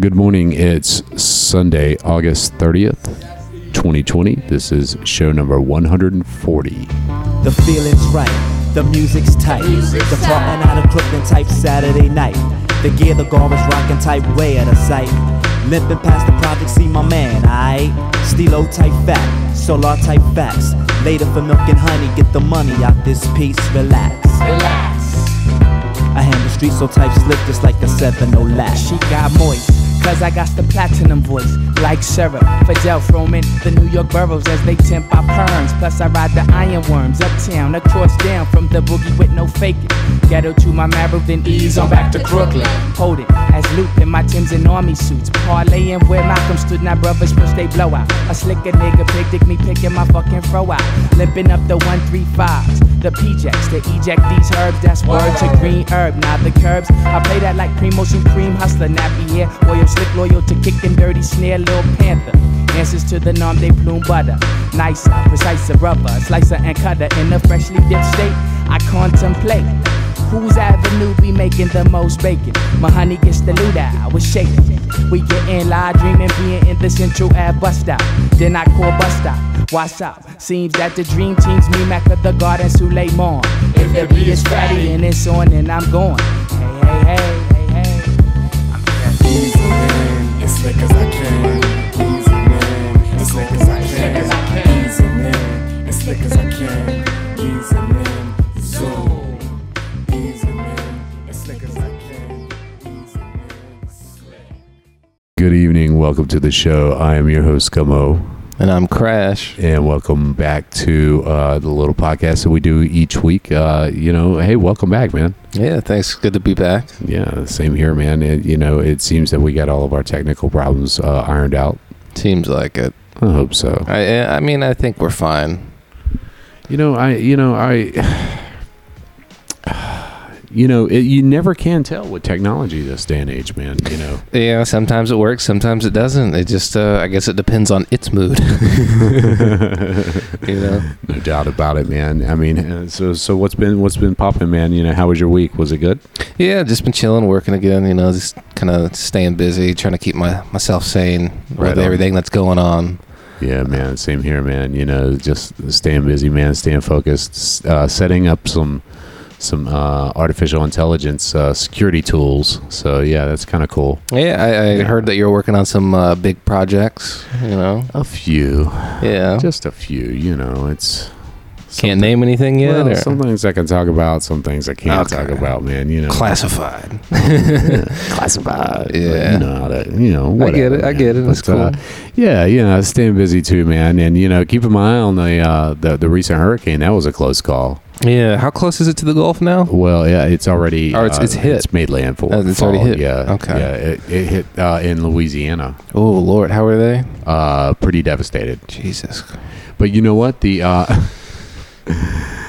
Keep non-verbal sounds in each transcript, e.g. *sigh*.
Good morning. It's Sunday, August 30th, 2020. This is show number 140. The feeling's right, the music's tight. The Department out of Brooklyn type Saturday night. The gear, the gore is rockin' type way out of sight. Limping past the project, see my man, aight. Stilo type fat, solar type facts. Later for milk and honey, get the money out this piece, relax. Relax. I handle street so type slick just like a 7 0 latch. She got moist, cause I got the platinum voice. Like syrup, Fidel Froman, the New York boroughs as they temp our perms. Plus, I ride the iron worms uptown, across down from the boogie with no faking. Ghetto to my marrow, then ease on back to Brooklyn. Hold it, as Luke in my Timbs and army suits. Parlaying where Malcolm stood, now brothers push they blow out. A slicker nigga pick, dick me picking my fucking throw out. Limping up the 135s, the PJs, to eject these herbs. That's word to green herb, not the curbs. I play that like Primo Supreme Hustler, nappy hair. Loyal, slick, loyal to kicking dirty snare, little Panther. Answers to the norm, they plume butter. Nicer, precise rubber, slicer and cutter in a freshly dipped state. I contemplate. Whose avenue be making the most bacon? My honey gets the loot out, we shaking. We getting live, dreaming, being in the central ad bus stop. Then I call bus stop. What's up? Seems that the dream team's me, Mac of the garden, Suleiman. If the beat is fatty and it's on, then I'm going. Hey, hey, hey, hey, hey. I'm Easy man, as slick as I can. Good evening. Welcome to the show. I am your host, Gummo, And I'm Crash. and welcome back to uh, the little podcast that we do each week. Uh, you know, hey, welcome back, man. Yeah, thanks. Good to be back. Yeah, same here, man. It, you know, it seems that we got all of our technical problems uh, ironed out. Seems like it. I hope so. I I mean, I think we're fine. You know, I, you know, I, you know, it, you never can tell with technology this day and age, man. You know, Yeah, sometimes it works, sometimes it doesn't. It just, uh, I guess it depends on its mood. *laughs* you know? no doubt about it, man. I mean, uh, so, so what's been, what's been popping, man? You know, how was your week? Was it good? Yeah, just been chilling, working again. You know, just kind of staying busy, trying to keep my myself sane Right with on. everything that's going on. Yeah, man. Same here, man. You know, just staying busy, man. Staying focused. Uh, setting up some some uh, artificial intelligence uh, security tools. So yeah, that's kind of cool. Yeah, I, I heard that you're working on some uh, big projects. You know? A few, Yeah. just a few. You know, it's Can't name anything yet. Well, or? some things I can talk about, some things I can't Okay. talk about, man. You know, Classified. *laughs* classified. Yeah. you know how to, you know. I get whatever, it, I man. get it, But, uh, cool. yeah, you know, staying busy too, man, and you know, keeping my eye on the uh, the the recent hurricane. That was a close call. Yeah. How close is it to the Gulf now? Well, yeah, it's already. Oh, it's- uh, it's hit. It's made landfall. Oh, it's already hit. Yeah. Okay. Yeah, it, it hit uh, in Louisiana. Oh Lord, how are they? Uh, pretty devastated. Jesus. But you know what? The uh, *laughs*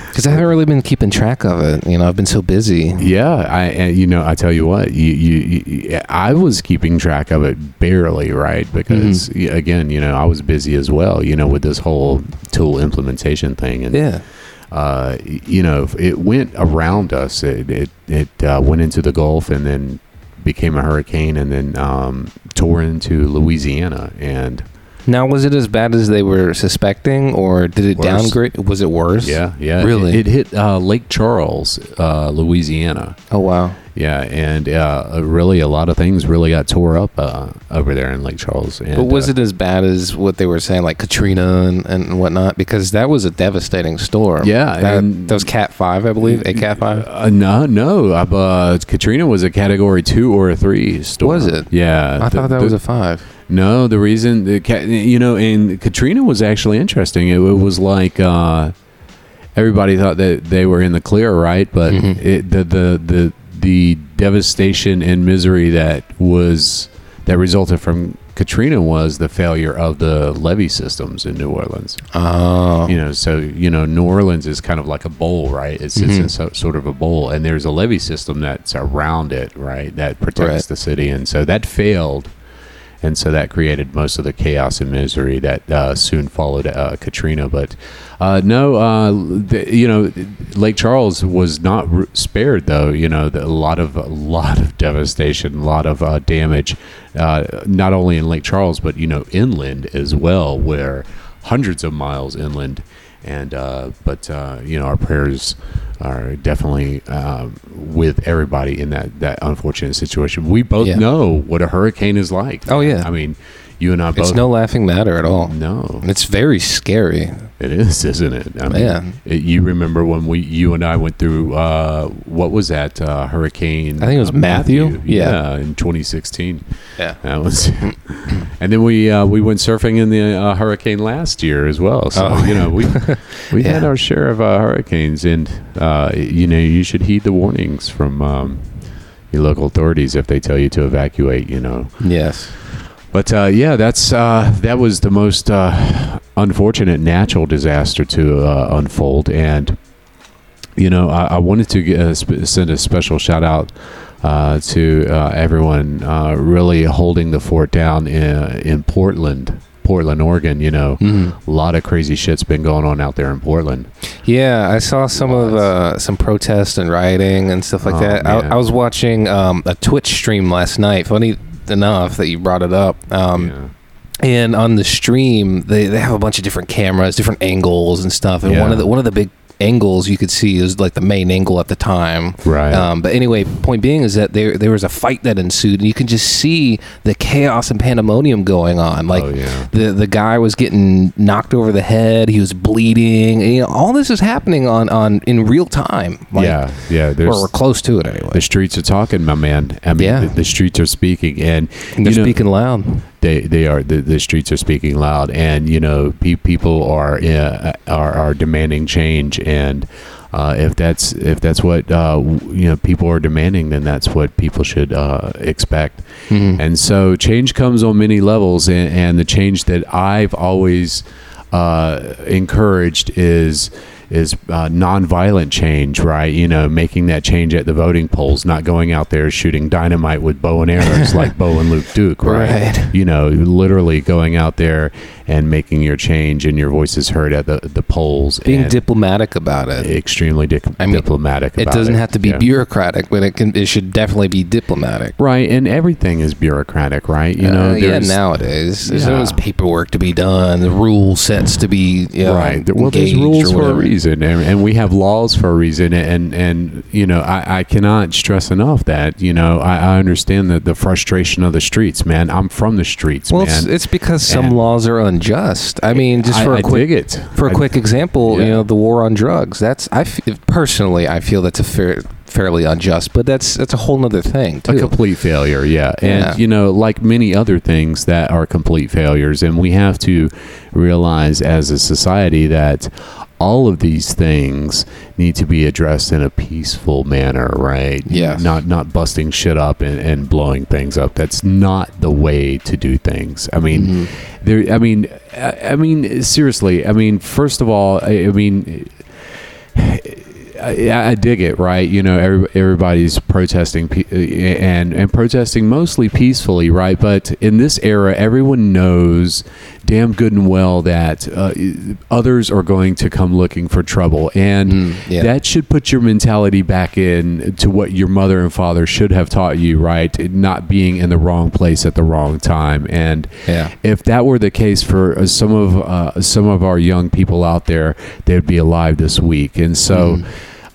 Because I haven't really been keeping track of it. You know, I've been so busy. Yeah, I and you know I tell you what, you, you, you I was keeping track of it barely, right? Because Mm-hmm. again, you know, I was busy as well, you know, with this whole tool implementation thing, and Yeah. uh, you know, it went around us. It it, it uh, went into the Gulf and then became a hurricane, and then um, tore into Louisiana, and Now, was it as bad as they were suspecting, or did it Worse. downgrade? Was it worse? yeah, yeah, Really? it, it hit uh, Lake Charles, uh, Louisiana. Oh wow. Yeah, and uh, really, a lot of things really got tore up uh, over there in Lake Charles. And, But was uh, it as bad as what they were saying, like Katrina and, and whatnot? Because that was a devastating storm. Yeah, That, and- that was Cat Five, I believe. A Cat Five. Uh, no, no. Uh, but Katrina was a Category Two or a Three storm. Was it? Yeah, I the- thought that the- was a five. no. The reason the you know, and Katrina was actually interesting. It, it was like uh, everybody thought that they were in the clear, right? But Mhm. it, the the the the devastation and misery that was that resulted from Katrina was the failure of the levee systems in New Orleans. Oh. You know, so you know, New Orleans is kind of like a bowl, right? It's it's Mhm. a sort of a bowl, and there's a levee system that's around it, right? That protects Right. the city, and so that failed, and so that created most of the chaos and misery that uh, soon followed uh, Katrina. But uh, no, uh, the, you know, Lake Charles was not spared though. You know, the, a lot of a lot of devastation, a lot of uh, damage, uh, not only in Lake Charles but you know inland as well, where hundreds of miles inland. And uh, but uh, you know our prayers are definitely uh, with everybody in that that unfortunate situation. We both Yeah. know what a hurricane is like. Oh, yeah. I mean, you and I both It's no laughing matter at all. no, It's very scary. it is, isn't it? I mean, Man. it- you remember when we, you and I went through uh, what was that uh, hurricane? I think it was uh, Matthew. Yeah. in 2016. Yeah. That was, *laughs* and then we uh, we went surfing in the uh, hurricane last year as well. So Oh. you know we *laughs* we had our share of uh, hurricanes, and uh, you know you should heed the warnings from um, your local authorities if they tell you to evacuate. You know, Yes. But uh, yeah, that's uh, that was the most uh, unfortunate natural disaster to uh, unfold, and you know I, I wanted to get, uh, sp- send a special shout out uh, to uh, everyone uh, really holding the fort down in, in Portland, Portland, Oregon. You know, Mhm. a lot of crazy shit's been going on out there in Portland. Yeah, I saw some of uh, some protests and rioting and stuff like Oh, that. I. I was watching um, a Twitch stream last night. Funny enough that you brought it up. Um, yeah. And on the stream, they, they have a bunch of different cameras, different angles and stuff. And one of the one of the big angles you could see is like the main angle at the time. Right. Um, but anyway, point being is that there there was a fight that ensued, and you can just see the chaos and pandemonium going on. Like oh yeah. the the guy was getting knocked over the head, he was bleeding. And, you know, all this is happening on on in real time. Like, yeah, yeah. Or we're close to it anyway. the streets are talking, my man. I mean, Yeah. the, the streets are speaking, and And they're know, speaking loud. They they are the, the streets are speaking loud and you know pe- people are uh, are are demanding change and uh, if that's if that's what uh, you know people are demanding then that's what people should uh, expect Mhm. and so change comes on many levels and, and the change that I've always uh, encouraged is is uh, nonviolent change, right? You know, making that change at the voting polls, not going out there shooting dynamite with bow and arrows *laughs* like Bo and Luke Duke, right? Right. You know, literally going out there and making your change and your voices heard at the the polls. Being diplomatic about it. extremely dic- I mean, diplomatic. It doesn't have to be Yeah. bureaucratic, but it can. It should definitely be diplomatic. Right, and everything is bureaucratic, right? You know, Uh, yeah. Nowadays, there's Yeah. always paperwork to be done, the rule sets to be you know, right. Well, there's rules for a reason, and, and we have laws for a reason. And and you know, I, I cannot stress enough that you know I, I understand the, the frustration of the streets, man. I'm from the streets, Well, man. it's, it's because some And- laws are unjust. I mean, just I- for a I quick it. for a I- quick example, you know, the war on drugs. That's I f- personally I feel that's a fair, fairly unjust, but that's that's a whole other thing a complete failure yeah and Yeah. you know like many other things that are complete failures and we have to realize as a society that all of these things need to be addressed in a peaceful manner right Yeah. not not busting shit up and, and blowing things up that's not the way to do things i mean Mhm. there i mean I, I mean seriously i mean first of all i, I mean I, I dig it, right? You know, every, everybody's protesting and and protesting mostly peacefully, right? But in this era, everyone knows damn good and well that uh, others are going to come looking for trouble, and Mm, yeah. that should put your mentality back in to what your mother and father should have taught you, right? Not being in the wrong place at the wrong time, and Yeah. if that were the case for uh, some of uh, some of our young people out there, they would be alive this week. And so, Mm.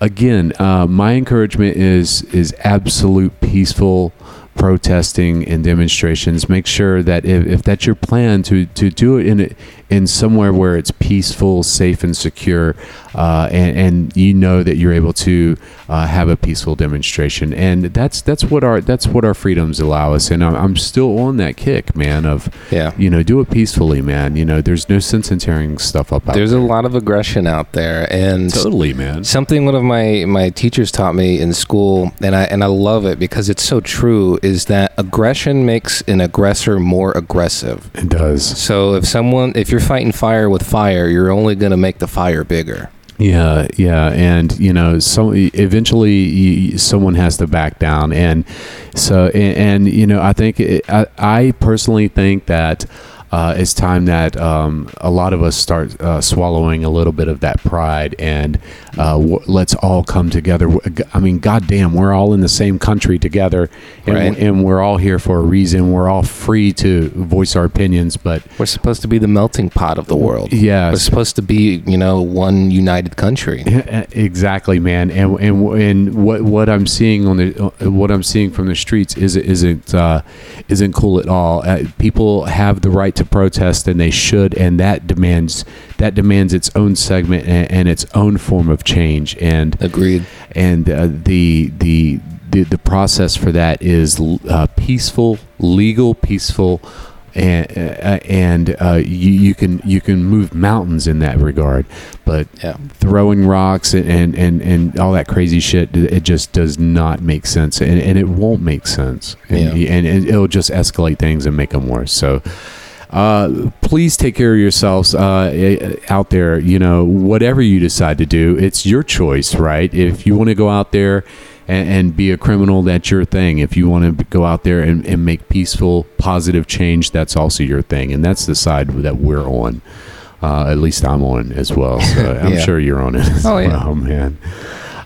again, uh, my encouragement is is absolute peaceful protesting and demonstrations. Make sure that if, if that's your plan to to do it in a, in somewhere where it's peaceful, safe, and secure, uh, and, and you know that you're able to uh, have a peaceful demonstration, and that's that's what our that's what our freedoms allow us. And I'm, I'm still on that kick, man. Of Yeah. you know, do it peacefully, man. You know, there's no sense in tearing stuff up. Out There's a lot of aggression out there, and totally, man. Something one of my my teachers taught me in school, and I and I love it because it's so true. Is that aggression makes an aggressor more aggressive. It does. So if someone, if you're fighting fire with fire, you're only going to make the fire bigger. Yeah, yeah, and you know, so eventually you, someone has to back down, and so and, and you know, I think it, I, I personally think that uh, it's time that um, a lot of us start uh, swallowing a little bit of that pride and uh, w- let's all come together. I mean, goddamn, we're all in the same country together, and, Right. and we're all here for a reason. We're all free to voice our opinions, but We're supposed to be the melting pot of the world. Yeah, We're supposed to be, you know, one united country. Yeah, Exactly, man, and and and what what I'm seeing on the uh, what I'm seeing from the streets is isn't uh, isn't cool at all. Uh, people have the right to protest, than they should, and that demands that demands its own segment and, and its own form of change. And Agreed. and uh, the the the the process for that is uh, peaceful, legal, peaceful, and uh, and uh, you, you can you can move mountains in that regard, but Yeah. throwing rocks and, and, and, and all that crazy shit, it just does not make sense, and, and it won't make sense, and, Yeah. and, and it'll just escalate things and make them worse. So. Uh, please take care of yourselves uh, out there. You know, whatever you decide to do, it's your choice, right? If you want to go out there and, and be a criminal, that's your thing. If you want to go out there and, and make peaceful, positive change, that's also your thing. And that's the side that we're on. Uh, at least I'm on as well. So *laughs* I'm Yeah. sure you're on it as Oh, yeah. well, man.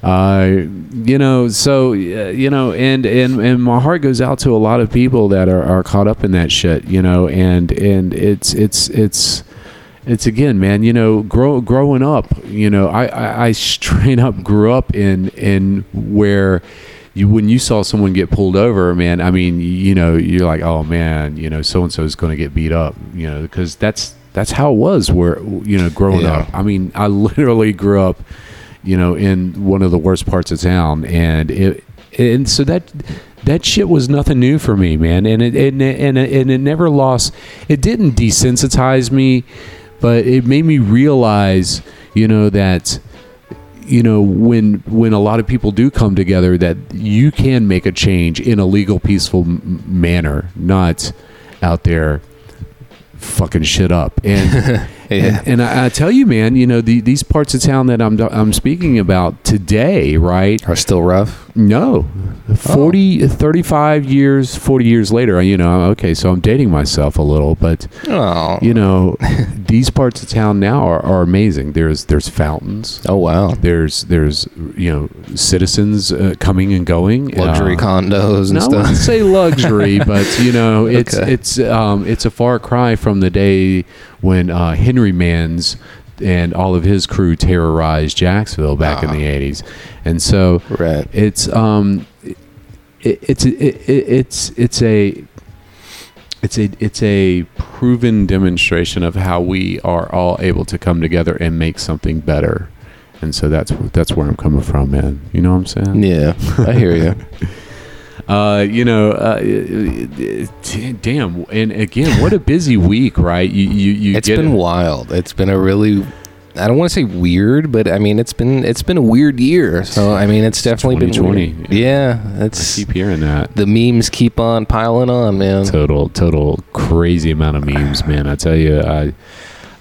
Uh, you know, so uh, you know, and and and my heart goes out to a lot of people that are, are caught up in that shit. You know, and and it's it's it's it's again, man. You know, grow, growing up, you know, I, I I straight up grew up in in where. You, when you saw someone get pulled over, man, I mean, you know, you're like, oh man, you know, so and so is going to get beat up, you know, because that's that's how it was. Where you know, growing Yeah. up, I mean, I literally grew up, you know, in one of the worst parts of town, and it, and so that that shit was nothing new for me, man, and it and it, and it, and it never lost. It didn't desensitize me, but it made me realize, you know, that you know when when a lot of people do come together that you can make a change in a legal peaceful m- manner not out there fucking shit up and *laughs* Yeah. and, and I, I tell you man you know the, these parts of town that I'm I'm speaking about today right Are still rough. no 40 35 years 40 years later you know okay so I'm dating myself a little but Oh. you know *laughs* these parts of town now are, are amazing there's there's fountains Oh wow. there's there's you know citizens uh, coming and going Luxury uh, condos and no, I wouldn't stuff. say luxury, *laughs* but you know, it's Okay. it's um, it's a far cry from the day when uh, Henry Mans and all of his crew terrorized Jacksonville back in Ah. the '80s, and so Right. it's um, it, it's it, it, it's it's a it's a it's a proven demonstration of how we are all able to come together and make something better. And so that's that's where I'm coming from, man. You know what I'm saying? Yeah, I hear you. *laughs* Uh, you know, uh, damn. And again, what a busy week, right? You you, you It's been wild. It's been a really I don't want to say weird, but I mean it's been it's been a weird year. So I mean it's definitely been 2020. weird. Yeah, I it's keep hearing that. the memes keep on piling on, man. Total, total crazy amount of memes, man. I tell you, I,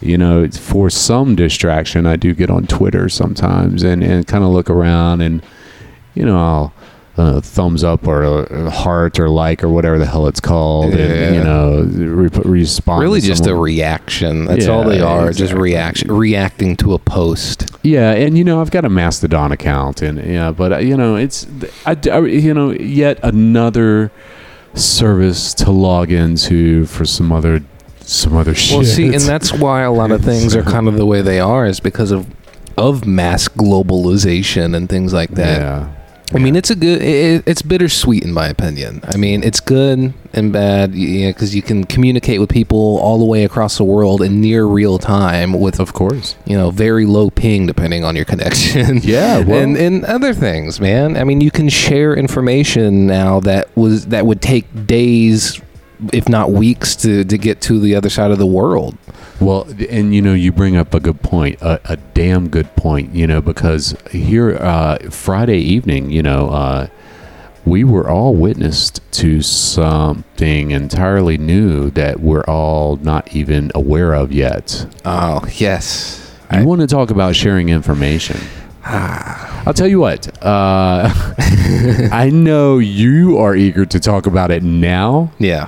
you know, it's for some distraction, I do get on Twitter sometimes and, and kind of look around and, you know, I'll uh, thumbs up or a heart or like or whatever the hell it's called, Yeah. and you know, re- respond. Really just a reaction. That's all they Yeah, are. Just reaction reacting to a post. Yeah, and you know I've got a Mastodon account, and yeah, but uh, you know it's I, I- you know yet another service to log into for some other some other shit. Well, see, and that's why a lot of things are kind of the way they are is because of of mass globalization and things like that. yeah, I mean, it's a good. It, it's bittersweet in my opinion. I mean, it's good and bad, yeah, because you can communicate with people all the way across the world in near real time with, of course. you know, very low ping depending on your connection. *laughs* Yeah, *laughs* well- and and other things, man. I mean, you can share information now that was that would take days, if not weeks, to to get to the other side of the world. Well, and you know, you bring up a good point, a, a damn good point. You know, because here uh, Friday evening, you know, uh, we were all witnessed to something entirely new that we're all not even aware of yet. Oh yes, You want to talk about sharing information? I'll tell you what. Uh, *laughs* I know you are eager to talk about it now, Yeah.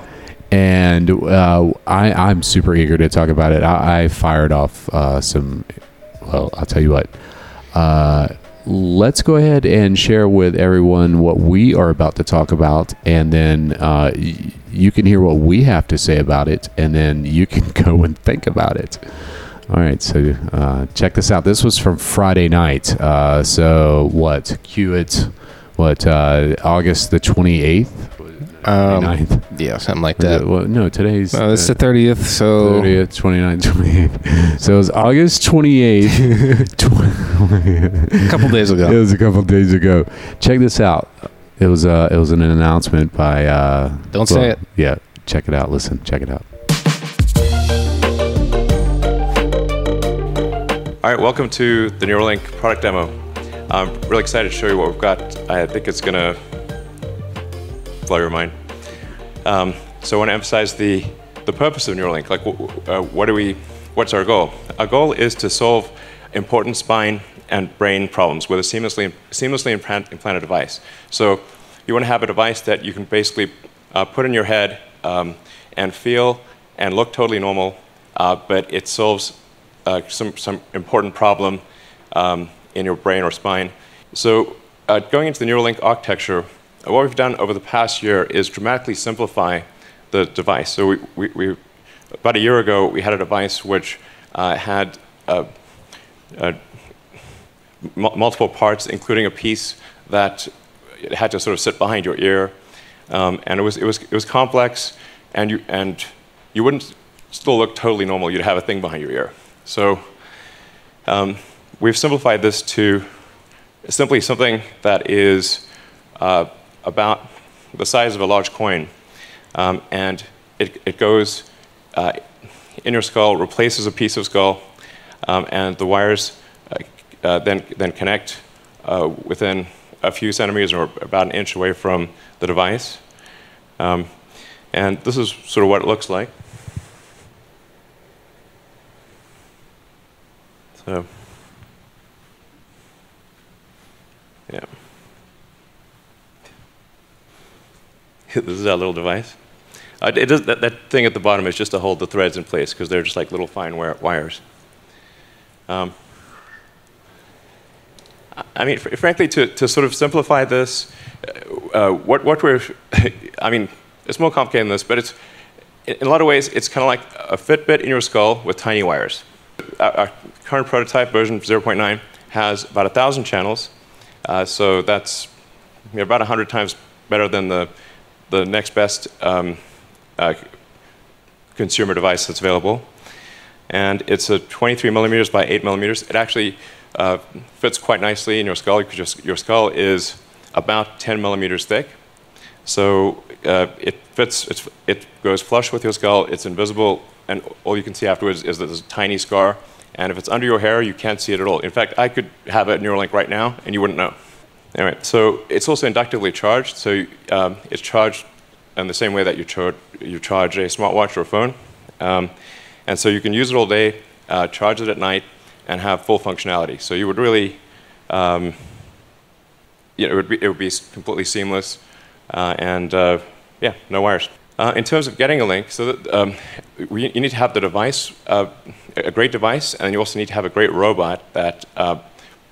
And uh, I, I'm super eager to talk about it. I, I fired off uh, some. Well, I'll tell you what. Uh, let's go ahead and share with everyone what we are about to talk about, and then uh, y- you can hear what we have to say about it, and then you can *laughs* go and think about it. All right, so uh, check this out. This was from Friday night. Uh, so what? Cue it. What? August the twenty eighth. Um, 29th. Yeah, something like that. well, no, today's No, this is uh, the 30th, so 30th, 29th, 28th. So it was August 28th. *laughs* tw- a couple days ago. it was a couple days ago. Check this out. It was uh, it was an announcement by. Uh, Don't say it. Yeah, check it out. Listen, check it out. All right, welcome to the Neuralink product demo. I'm really excited to show you what we've got. I think it's going to blow mind. Um, so I want to emphasize the, the purpose of Neuralink. Like, uh, what do we, what's our goal? Our goal is to solve important spine and brain problems with a seamlessly, seamlessly implant, implanted device. So you want to have a device that you can basically uh, put in your head um, and feel and look totally normal, uh, but it solves uh, some, some important problem um, in your brain or spine. So, uh, going into the Neuralink architecture, what we've done over the past year is dramatically simplify the device. So, we, we, we about a year ago, we had a device which uh, had uh, uh, multiple parts, including a piece that had to sort of sit behind your ear, um, and it was, it, was, it was complex, and you, and you wouldn't still look totally normal. You'd have a thing behind your ear. So um, we've simplified this to simply something that is uh, about the size of a large coin, um, and it, it goes uh, in your skull, replaces a piece of skull, um, and the wires uh, uh, then then connect uh, within a few centimeters or about an inch away from the device. Um, and this is sort of what it looks like. So, yeah. *laughs* this is our little device. Uh, does, that, that thing at the bottom is just to hold the threads in place because they're just like little fine wire, wires. Um, I- mean, fr- frankly, to, to sort of simplify this, uh, what, what we're, *laughs* I mean, it's more complicated than this, but it's, in a lot of ways, it's kind of like a Fitbit in your skull with tiny wires. Our, our current prototype, version 0.9, has about 1,000 channels. Uh, so that's you know, about 100 times better than the, the next best um, uh, consumer device that's available. And it's a 23 millimeters by 8 millimeters. It actually uh, fits quite nicely in your skull because your, skull is about 10 millimeters thick. So uh, it fits, it's, it goes flush with your skull, it's invisible, and all you can see afterwards is that there's a tiny scar. And if it's under your hair, you can't see it at all. In fact, I could have a Neuralink right now, and you wouldn't know. Anyway, so it's also inductively charged, so um, it's charged in the same way that you, char- you charge a smartwatch or a phone. Um, and so you can use it all day, uh, charge it at night, and have full functionality. So you would really, um, you know, it would be, it would be completely seamless, uh, and uh, yeah, no wires. Uh, in terms of getting a link, so that, um, we, you need to have the device, uh, a great device, and you also need to have a great robot that uh,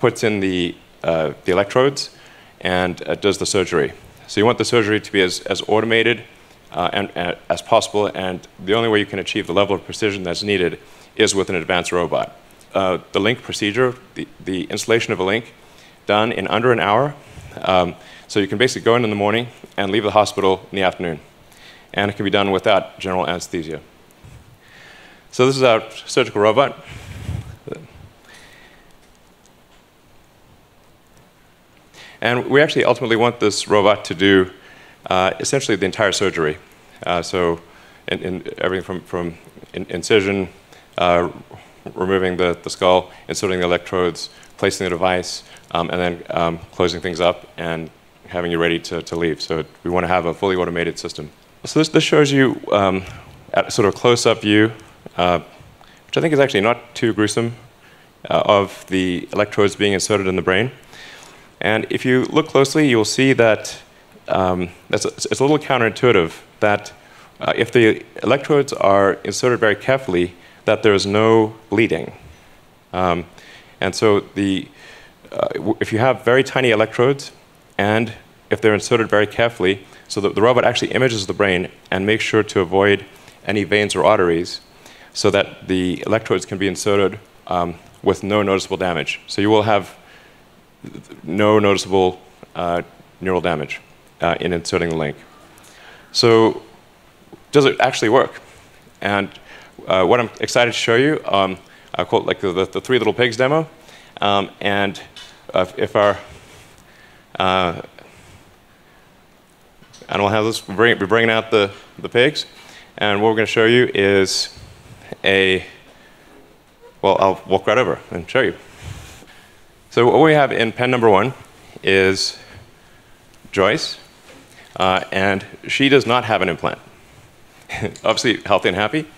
puts in the, uh, the electrodes and uh, does the surgery. So you want the surgery to be as, as automated uh, and, and as possible, and the only way you can achieve the level of precision that's needed is with an advanced robot. Uh, the link procedure, the, the installation of a link, done in under an hour. Um, so you can basically go in in the morning and leave the hospital in the afternoon. And it can be done without general anesthesia. So this is our surgical robot. And we actually ultimately want this robot to do uh, essentially the entire surgery. Uh, so in, in everything from, from in, incision, uh, removing the, the skull, inserting the electrodes, placing the device, um, and then um, closing things up and having you ready to, to leave. So we want to have a fully automated system. So this, this shows you um, at sort of a close-up view, uh, which I think is actually not too gruesome. uh, of the electrodes being inserted in the brain. And if you look closely, you'll see that um, it's, a little counterintuitive that uh, if the electrodes are inserted very carefully, that there is no bleeding. Um, and so the, uh, if you have very tiny electrodes and if they're inserted very carefully, so that the robot actually images the brain and makes sure to avoid any veins or arteries so that the electrodes can be inserted um, with no noticeable damage. So you will have no noticeable uh, neural damage uh, in inserting the link. So does it actually work? And uh, what I'm excited to show you, um, I it like the, the, Three Little Pigs demo. Um, and uh, if our uh, animal handlers, we're, bring, we're bringing out the, the pigs. And what we're going to show you is a, well, I'll walk right over and show you. So what we have in pen number one is Joyce, uh, and she does not have an implant. *laughs* Obviously, healthy and happy.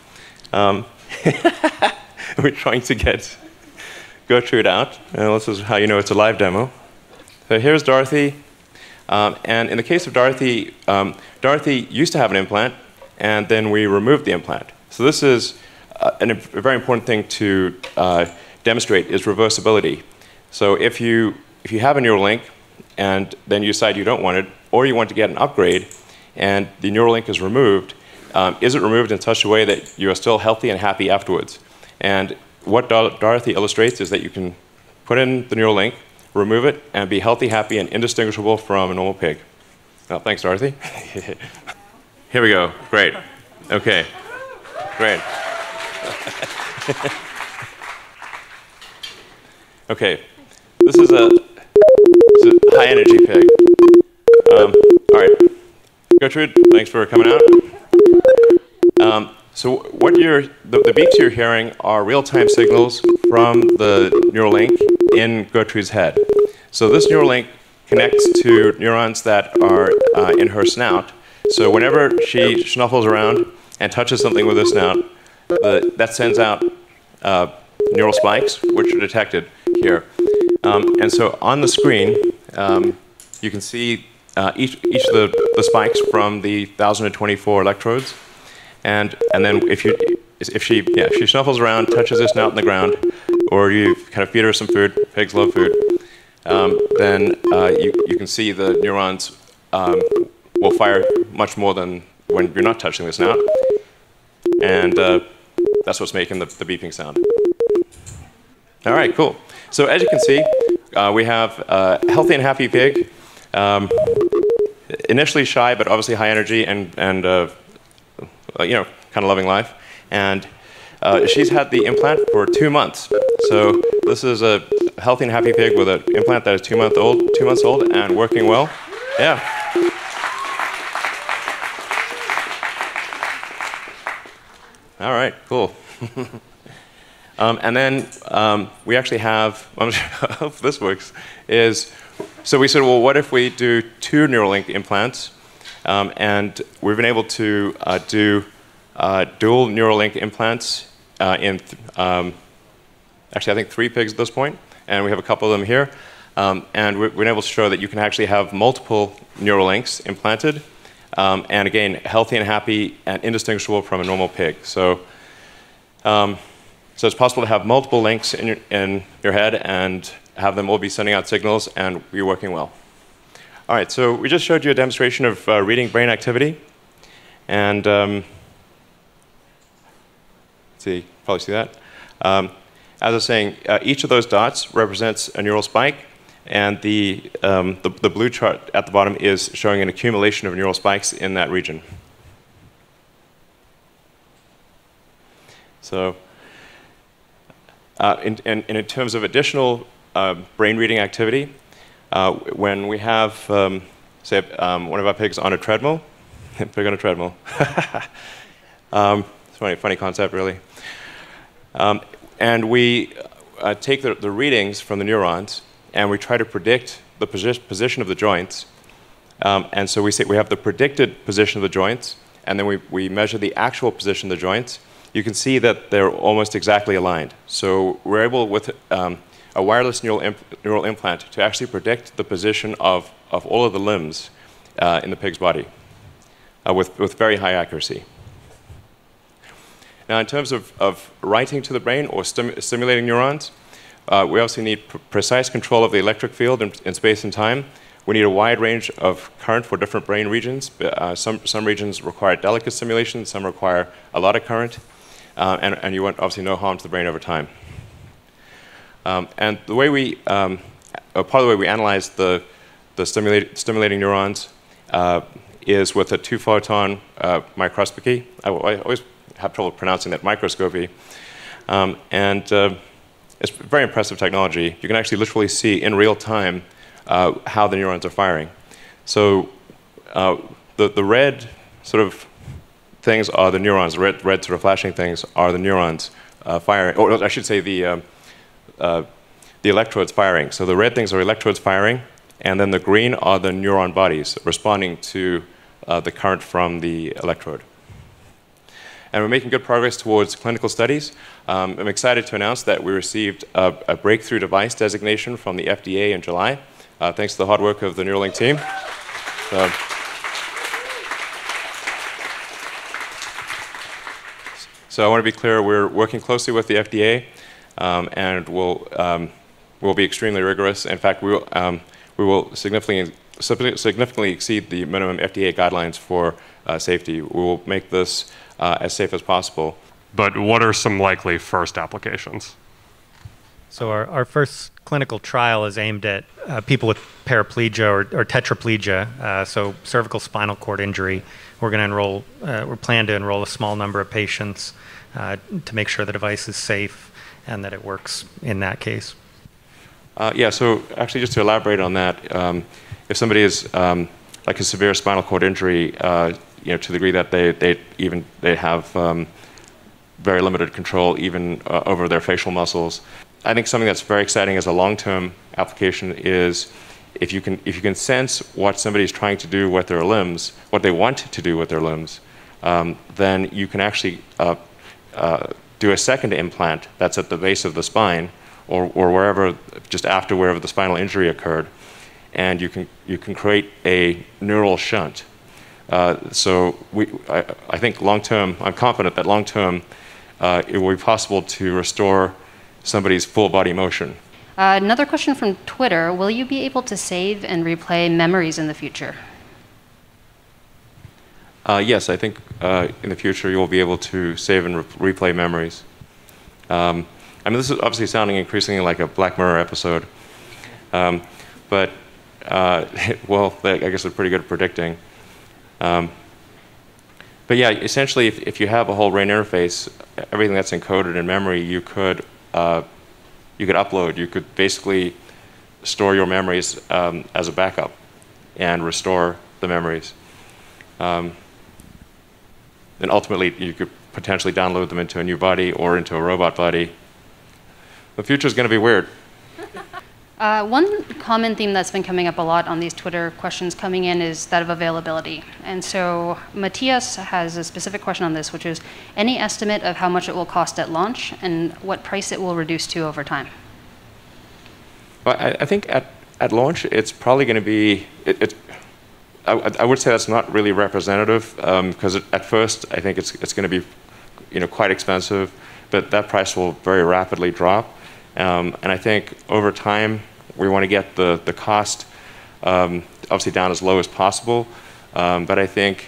Um, *laughs* we're trying to get Gertrude out, and this is how you know it's a live demo. So here's Dorothy, um, and in the case of Dorothy, um, Dorothy used to have an implant, and then we removed the implant. So this is uh, an, a very important thing to uh, demonstrate is reversibility. So if you if you have a Neuralink and then you decide you don't want it, or you want to get an upgrade, and the Neuralink is removed, um, is it removed in such a way that you are still healthy and happy afterwards? And what Dor- Dorothy illustrates is that you can put in the Neuralink, remove it, and be healthy, happy, and indistinguishable from a normal pig. Well, thanks, Dorothy. *laughs* Here we go. Great. Okay. Great. *laughs* okay. This is a, this is a high energy pig. Um, all right. Gertrude, thanks for coming out. Um, so what you're, the, the beeps you're hearing are real-time signals from the Neuralink in Gertrude's head. So this Neuralink connects to neurons that are uh, in her snout. So whenever she snuffles around and touches something with her snout, the, that sends out uh, neural spikes, which are detected here. Um, and so on the screen, um, you can see uh, each, each of the, the spikes from the 1024 electrodes. And, and then if, you, if, she, yeah, if she snuffles around, touches this snout in the ground, or you kind of feed her some food, pigs love food, um, then uh, you, you can see the neurons um, will fire much more than when you're not touching the snout. And uh, that's what's making the, the beeping sound. All right, cool. So as you can see, uh, we have a healthy and happy pig. Um, initially shy, but obviously high energy and, and uh, uh, you know, kind of loving life. And uh, she's had the implant for two months. So this is a healthy and happy pig with an implant that is two month old, two months old, and working well. Yeah. All right, cool. *laughs* um, and then um, we actually have, *laughs* I hope this works, is so we said, well, what if we do two Neuralink implants? Um, and we've been able to uh, do uh, dual Neuralink implants uh, in, um, actually, I think three pigs at this point, and we have a couple of them here. Um, and we've been able to show that you can actually have multiple Neuralinks implanted, um, and again, healthy and happy and indistinguishable from a normal pig. So, so it's possible to have multiple links in your, in your head and have them all be sending out signals and be working well. All right, so we just showed you a demonstration of uh, reading brain activity. And um, see, probably see that. Um, as I was saying, uh, each of those dots represents a neural spike, and the, um, the, the blue chart at the bottom is showing an accumulation of neural spikes in that region. So, uh, in, in, in terms of additional uh, brain reading activity, uh, when we have, um, say, um, one of our pigs on a treadmill, *laughs* pig on a treadmill. *laughs* um, it's a funny, funny concept, really. Um, and we uh, take the, the, readings from the neurons and we try to predict the posi- position of the joints. Um, and so we say we have the predicted position of the joints, and then we, we measure the actual position of the joints. You can see that they're almost exactly aligned. So we're able, with um, a wireless neural, imp- neural implant, to actually predict the position of, of all of the limbs uh, in the pig's body uh, with, with very high accuracy. Now, in terms of, of writing to the brain or stim- stimulating neurons, uh, we also need pr- precise control of the electric field in, in, space and time. We need a wide range of current for different brain regions. Uh, some, some regions require delicate stimulation, some require a lot of current, uh, and, and, you want obviously no harm to the brain over time. Um, and the way we, um, uh, part of the way we analyze the, the stimulate, stimulating neurons uh, is with a two photon uh, microscopy. I, I always have trouble pronouncing that microscopy. Um, and uh, it's very impressive technology. You can actually literally see in real time uh, how the neurons are firing. So the, the red sort of things are the neurons, red, red sort of flashing things are the neurons uh, firing, or I should say the, um, uh, the electrodes firing. So the red things are electrodes firing, and then the green are the neuron bodies responding to uh, the current from the electrode and we're making good progress towards clinical studies. Um, I'm excited to announce that we received a, a, breakthrough device designation from the FDA in July, uh, thanks to the hard work of the Neuralink team. So, so I want to be clear, we're working closely with the FDA, um, and we'll, um, we'll be extremely rigorous. In fact, we will, um, we will significantly, significantly exceed the minimum FDA guidelines for uh, safety. We will make this uh, as safe as possible. But what are some likely first applications? So our, our first clinical trial is aimed at uh, people with paraplegia or, or tetraplegia, uh, so cervical spinal cord injury. We're going to enroll, uh, we're planning to enroll a small number of patients uh, to make sure the device is safe and that it works in that case. Uh, yeah, so actually, just to elaborate on that, um, if somebody is um, like a severe spinal cord injury, uh, you know, to the degree that they, they even they have um, very limited control even over their facial muscles. I think something that's very exciting as a long-term application is if you can if you can sense what somebody's trying to do with their limbs, what they want to do with their limbs, um, then you can actually uh, uh, do a second implant that's at the base of the spine or, or wherever just after wherever the spinal injury occurred, and you can you can create a neural shunt. Uh, so we, I, I think long term, I'm confident that long term, uh, it will be possible to restore somebody's full body motion. Uh, another question from Twitter Will you be able to save and replay memories in the future? Uh, yes, I think uh, in the future you will be able to save and re- replay memories. Um, I mean, this is obviously sounding increasingly like a Black Mirror episode, um, but *laughs* well, I guess they're pretty good at predicting. Um, but yeah, essentially, if, if you have a whole brain interface, everything that's encoded in memory, you could uh, you could upload. You could basically store your memories um, as a backup and restore the memories. Um, and ultimately, you could potentially download them into a new body or into a robot body. The future is going to be weird. Uh, one common theme that's been coming up a lot on these Twitter questions coming in is that of availability. And so Matthias has a specific question on this, which is any estimate of how much it will cost at launch and what price it will reduce to over time? Well, I, I think at, at launch, it's probably going to be. It, it, I, I, would say that's not really representative because um, at first I think it's, it's going to be you know, quite expensive, but that price will very rapidly drop. Um, and I think over time, we want to get the, the cost um, obviously down as low as possible. Um, but I think,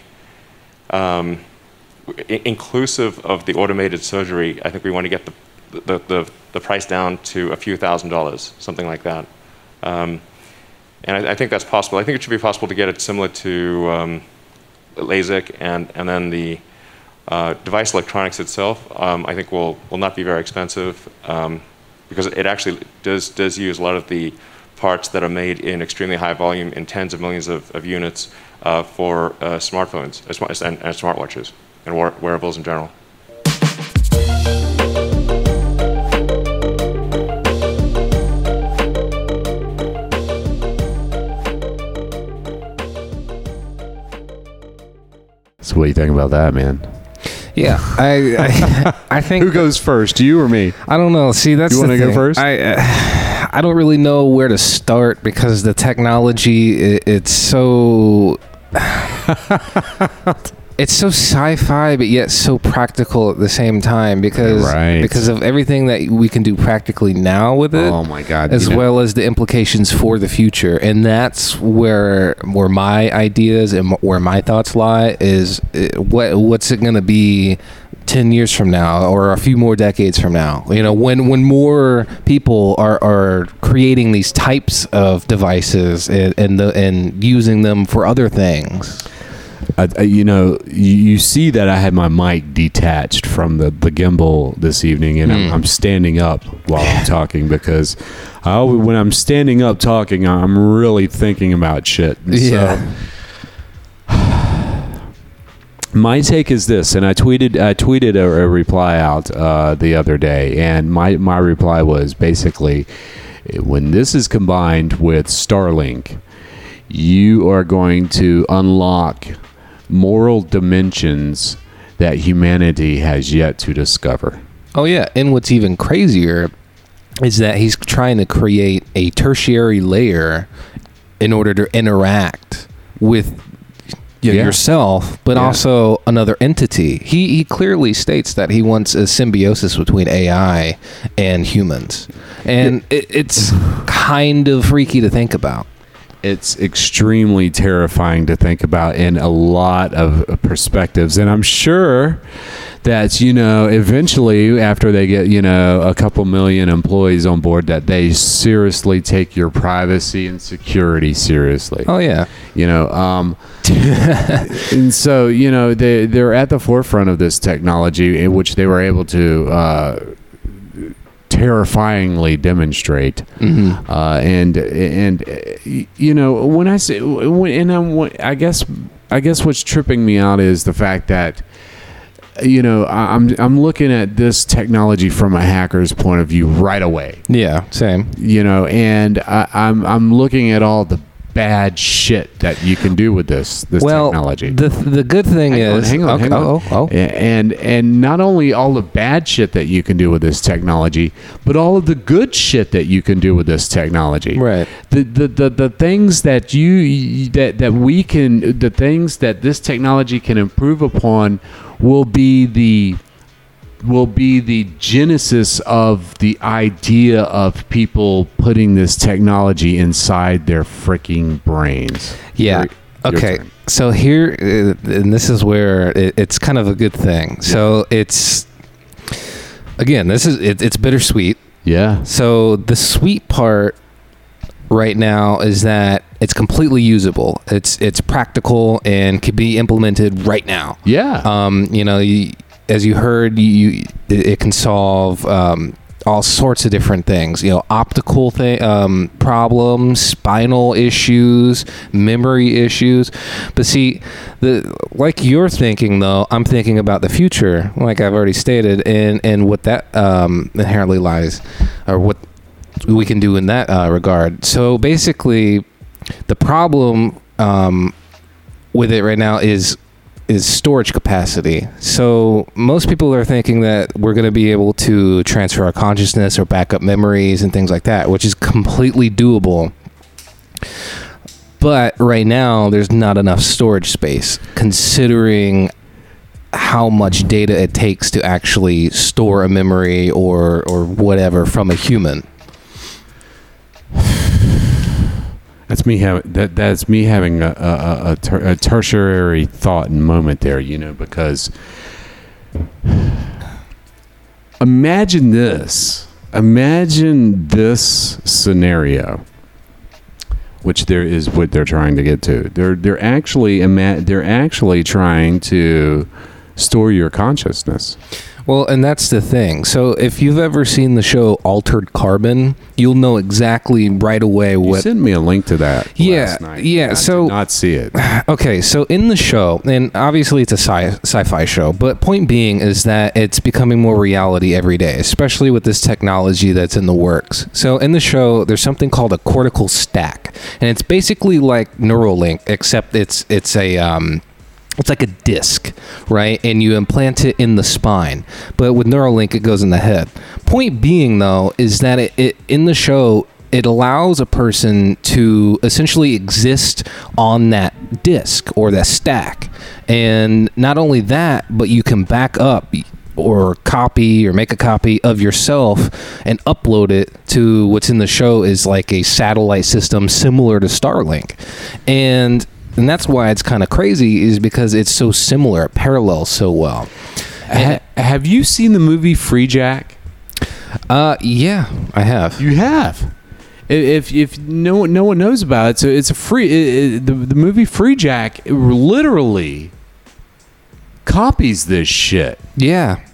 um, inclusive of the automated surgery, I think we want to get the, the, the, the price down to a few thousand dollars, something like that. Um, and I, I, think that's possible. I think it should be possible to get it similar to um, LASIK and, and then the uh, device electronics itself, um, I think will, will not be very expensive because it actually does, does use a lot of the parts that are made in extremely high volume in tens of millions of, of units uh, for uh, smartphones and, and, smartwatches and wearables in general. So, what do you think about that, man? Yeah, I, *laughs* I, I think Who goes first, you or me? I don't know. See, that's You the wanna go first? I uh, I don't really know where to start because the technology i it's so *laughs* *laughs* it's so sci-fi but yet so practical at the same time because Right. because of everything that we can do practically now with it. Oh my God! As you know- well as the implications for the future, and that's where where my ideas and where my thoughts lie. Is uh, what what's it going to be 10 years from now or a few more decades from now you know when when more people are are creating these types of devices and and, the, and using them for other things I, I- you know, you, you see that I had my mic detached from the, the gimbal this evening, and I'm, Hmm. I'm standing up while I'm talking because I always, when I'm standing up talking, I'm really thinking about shit. And Yeah. So, *sighs* my take is this, and I tweeted I tweeted a, a reply out uh, the other day, and my my reply was basically, when this is combined with Starlink, you are going to unlock moral dimensions that humanity has yet to discover. Oh yeah, and what's even crazier is that he's trying to create a tertiary layer in order to interact with you know, Yeah. yourself, but Yeah. also another entity. He he clearly states that he wants a symbiosis between AI and humans, and it, it's kind of freaky to think about. It's extremely terrifying to think about in a lot of perspectives. And I'm sure that, you know, eventually after they get, you know, a couple million employees on board, that they seriously take your privacy and security seriously. Oh yeah, you know um *laughs* and so you know they they're at the forefront of this technology in which they were able to uh terrifyingly demonstrate Mm-hmm. uh and and uh, you know when i say when and I'm, i guess i guess what's tripping me out is the fact that you know i'm i'm looking at this technology from a hacker's point of view right away yeah, same. you know, and I, I'm I'm looking at all the bad shit that you can do with this this well, technology. the the good thing Hang on, is, hang on, okay, hang on. Oh, oh, oh, A- and and not only all the bad shit that you can do with this technology, but all of the good shit that you can do with this technology. Right. The the the, the things that you that that we can the things that this technology can improve upon will be the will be the genesis of the idea of people putting this technology inside their freaking brains. Yeah. Your- okay. So here, uh, and this is where it, it's kind of a good thing. So it's again, this is it, it's bittersweet. Yeah. So the sweet part right now is that it's completely usable. It's it's practical and can be implemented right now. Yeah. Um, you know, you, as you heard, you it, it can solve um, all sorts of different things. You know, optical thing um, problems, spinal issues, memory issues. But see, the like you're thinking though, I'm thinking about the future, like I've already stated, and and what that um, inherently lies, or what we can do in that uh, regard. So basically, the problem um, with it right now is is storage capacity. So most people are thinking that we're going to be able to transfer our consciousness or backup memories and things like that, which is completely doable. But right now, there's not enough storage space, considering how much data it takes to actually store a memory or or whatever from a human. That's me having that. That's me having a a, a, ter- a tertiary thought and moment there. You know, because imagine this. Imagine this scenario, which there is what they're trying to get to. They're they're actually ima- they're actually trying to store your consciousness. Well, and that's the thing. So if you've ever seen the show Altered Carbon, you'll know exactly right away You what sent me a link to that. Yeah, last night. yeah, so- not see it. *sighs* Okay, so in the show, and obviously it's a sci- sci-fi show, but point being is that it's becoming more reality every day, especially with this technology that's in the works. So in the show, there's something called a cortical stack, and it's basically like Neuralink, except it's it's a um, it's like a disc, right? And you implant it in the spine. But with Neuralink, it goes in the head. Point being, though, is that it, it in the show it allows a person to essentially exist on that disc or that stack. And not only that, but you can back up or copy or make a copy of yourself and upload it to what's in the show is like a satellite system similar to Starlink. And and that's why it's kind of crazy is because it's so similar, it parallels so well. Ha- have you seen the movie Freejack? Uh yeah, I have. You have. If if no one no one knows about it, so it's a free it, it- the the movie Freejack literally copies this shit. Yeah.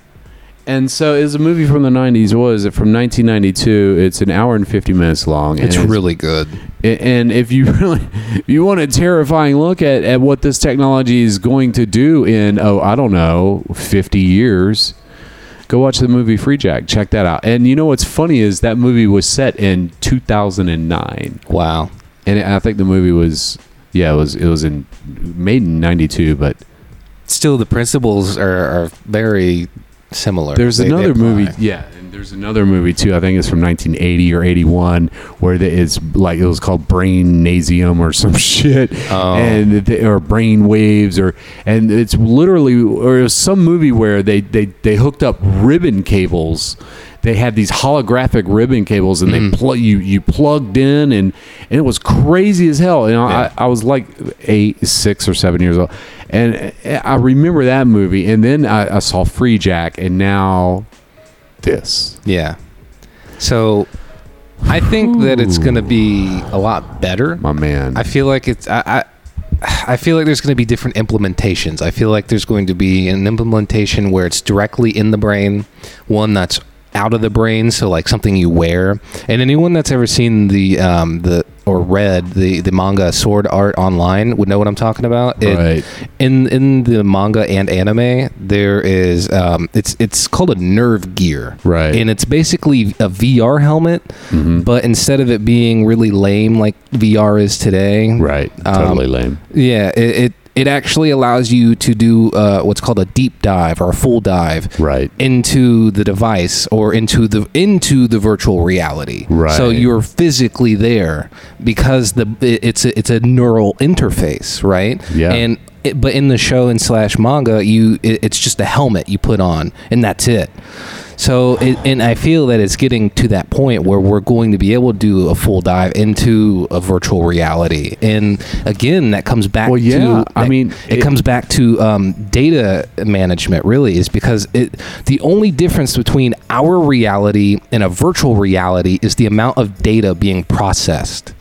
And so it's a movie from the 90s. What is it from 1992? It's an hour and 50 minutes long. and It's really good. And if you *laughs* really, if you want a terrifying look at, at what this technology is going to do in, oh, I don't know, 50 years, go watch the movie Freejack. Check that out. And you know what's funny is that movie was set in 2009. Wow. And I think the movie was, yeah, it was, it was in, made in 92, but Still the principles are, are very similar. There's They- they another apply. movie, yeah, and there's another movie too. I think it's from 1980 or 81, where the, it's like it was called Brain Nasium or some *laughs* shit, Oh. and or Brain Waves, or and it's literally or it was some movie where they they they hooked up ribbon cables. They had these holographic ribbon cables, and Mm-hmm. they plug you you plugged in, and and it was crazy as hell. You know, Yeah. I, I was like eight, six or seven years old, and I remember that movie. And then I, I saw Freejack, and now this. Yeah. So I think that it's going to be a lot better. My man. I feel like it's I, I I feel like there's going to be different implementations. I feel like there's going to be an implementation where it's directly in the brain, one that's out of the brain, so like something you wear. And anyone that's ever seen the um, the or read the the manga Sword Art Online would know what I'm talking about. It- Right. in in the manga and anime, there is um, it's it's called a nerve gear, Right. And it's basically a VR helmet, Mm-hmm. but instead of it being really lame like VR is today, right. um, Totally lame. Yeah, it, it it actually allows you to do uh, what's called a deep dive or a full dive, Right. into the device or into the into the virtual reality. Right. So you're physically there because the it's a, it's a neural interface, right? Yeah. And it, but in the show and slash manga, you it, it's just a helmet you put on and that's it. So it, and I feel that it's getting to that point where we're going to be able to do a full dive into a virtual reality, and again, that comes back. Well, yeah, to, I that- mean, it, it- comes back to um, data management. Really, is because it the only difference between our reality and a virtual reality is the amount of data being processed,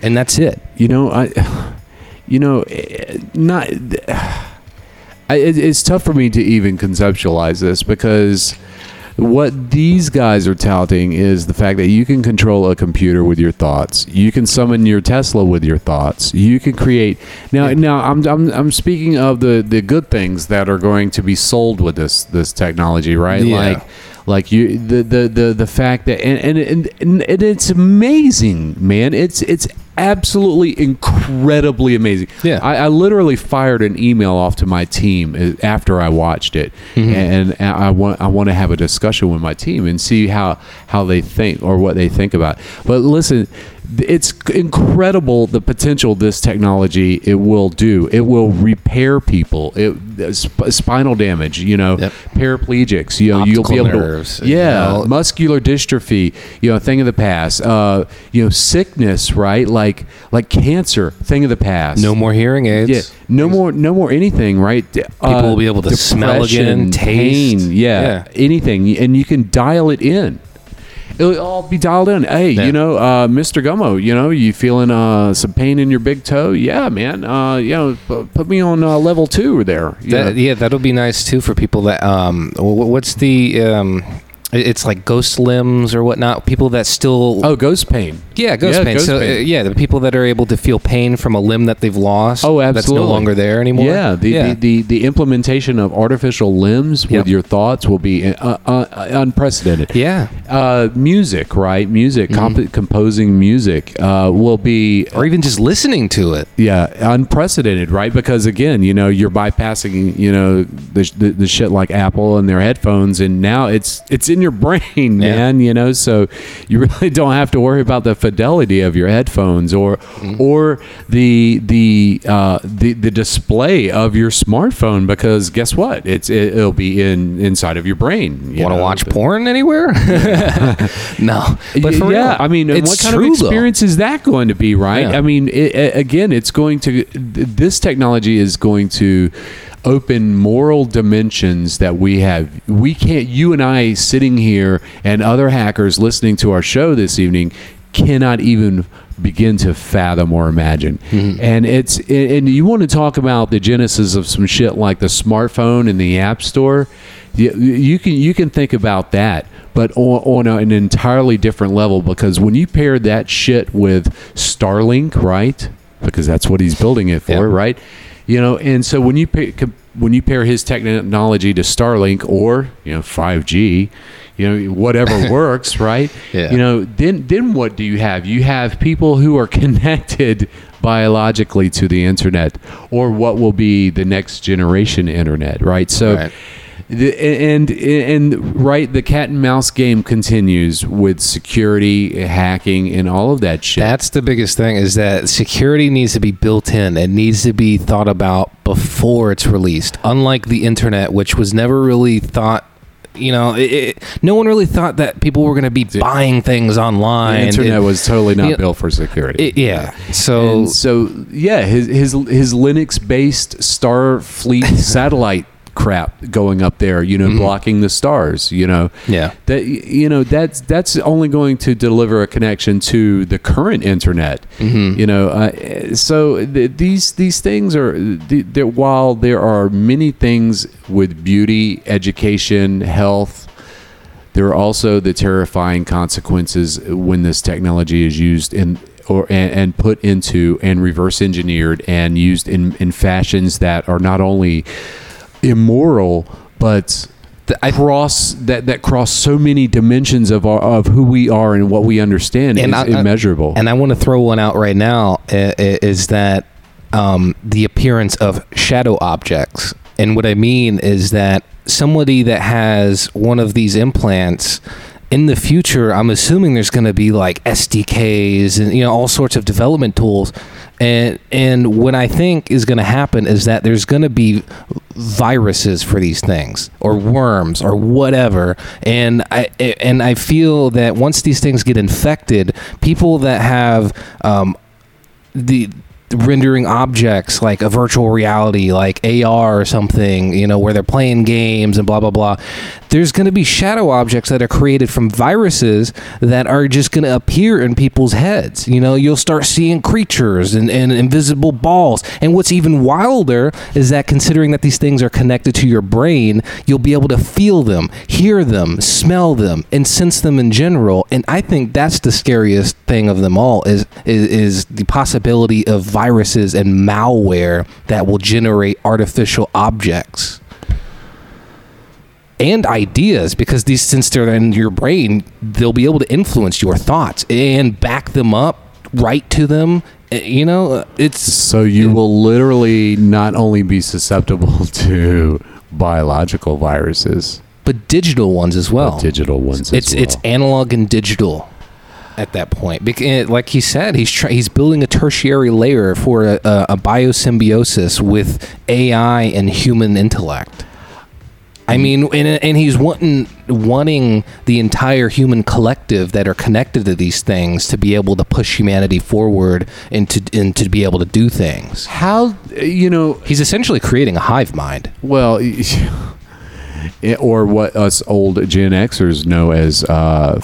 and that's it. You know, I, you know, eh, not. It's tough for me to even conceptualize this because what these guys are touting is the fact that you can control a computer with your thoughts. You can summon your Tesla with your thoughts. You can create. Now, now I'm, I'm I'm speaking of the the good things that are going to be sold with this this technology, right? Yeah. Like like you the the the, the fact that and, and and and it's amazing man it's it's absolutely incredibly amazing Yeah. I, I literally fired an email off to my team uh, after I watched it and, and I want I want to have a discussion with my team and see how how they think or what they think about it. but listen it's incredible the potential this technology it will do it will repair people it sp- spinal damage you know Yep. paraplegics you know you'll be able nerves, to you yeah know. muscular dystrophy you know thing of the past uh you know sickness right like like cancer thing of the past No more hearing aids. yeah no more no more anything right people will be able to smell again, and taste. pain yeah, Yeah. anything and you can dial it in It'll all be dialed in. Hey, Yeah. you know, uh, Mr. Gummo, you know, you feeling uh, some pain in your big toe? Yeah, man. Uh, you know, pu- put me on uh, level two there. That, yeah, that'll be nice too for people that um, what's the um, it's like ghost limbs or whatnot. People that still Oh, ghost pain. Yeah, ghost Yeah, pain. ghost so pain. Uh, yeah, the people that are able to feel pain from a limb that they've lost. Oh, absolutely. That's no longer there anymore. Yeah, the, yeah. The, the the implementation of artificial limbs Yep. with your thoughts will be uh, uh, unprecedented. yeah. Uh, music, right? Music, Mm-hmm. composing music uh, will be Or even just listening to it. yeah unprecedented, right? Because again, you know, you're bypassing you know the, the, the shit like Apple and their headphones, and now it's it's in your *laughs* brain, man. You know, so you *laughs* really don't have to worry about the fidelity of your headphones or Mm-hmm. or the the uh, the the display of your smartphone because guess what? It's it, it'll be in inside of your brain. you Want to watch porn anywhere? *laughs* no, but for yeah, real, I mean, what kind true, of though. experience is that going to be, right? Yeah. I mean, it, again, it's going to this technology is going to open moral dimensions that we have. We can't. You and I sitting here, and other hackers listening to our show this evening, cannot even begin to fathom or imagine. Mm-hmm. And it's and you want to talk about the genesis of some shit like the smartphone and the app store. You, you can you can think about that, but on, on an entirely different level because when you pair that shit with Starlink, right? Because that's what he's building it for, Yeah. right? You know, and so when you pair, when you pair his technology to Starlink or you know 5G, you know whatever *laughs* works, right? Yeah. You know, then then what do you have? You have people who are *laughs* connected biologically to the internet, or what will be the next generation internet, right? So. Right. The, and and right, the cat and mouse game continues with security, hacking, and all of that shit. That's the biggest thing is that security needs to be built in. It needs to be thought about before it's released. Unlike the internet, which was never really thought. You know, it, it, no one really thought that people were going to be buying things online. the internet It- was totally not you know, built for security. it- yeah. So and so yeah, his his his Linux based Starfleet *laughs* satellite crap going up there, you know, Mm-hmm. blocking the stars, you know. Yeah. That you know, that's that's only going to deliver a connection to the current internet. Mm-hmm. You know, uh, so th- these these things are th- there while there are many things with beauty, education, health, there are also the terrifying consequences when this technology is used in or and, and put into and reverse engineered and used in in fashions that are not only immoral but cross that that cross so many dimensions of our, of who we are and what we understand is I- I- immeasurable. And I want to throw one out right now i- i- is that um, the appearance of shadow objects. And what I mean is that somebody that has one of these implants in the future, I'm assuming there's going to be like SDKs and you know all sorts of development tools. And and what I think is going to happen is that there's going to be viruses for these things or worms or whatever. And i and i feel that once these things get infected people that have um, the rendering objects like a virtual reality like AR or something you know where they're playing games and blah blah blah. There's going to be shadow objects that are created from viruses that are just going to appear in people's heads. You know you'll start seeing creatures and, and invisible balls. And what's even wilder is that considering that these things are connected to your brain you'll be able to feel them hear them smell them and sense them in general. And i think that's the scariest thing of them all is is, is the possibility of viruses and malware that will generate artificial objects and ideas because these since they're in your brain they'll be able to influence your thoughts and back them up write to them Eh, you know it's so you will literally not only be susceptible *laughs* to biological viruses, but digital ones as well but digital ones it's as well. it's analog and digital at that point because eh, like he said he's try, he's building a tertiary layer for a, a, a biosymbiosis with AI and human intellect I mm. mean, and, and he's wanting wanting the entire human collective that are connected to these things to be able to push humanity forward and to and to be able to do things. How you know? He's essentially creating a hive mind. Well, it- *laughs* eh, or what us old Gen Xers know as uh,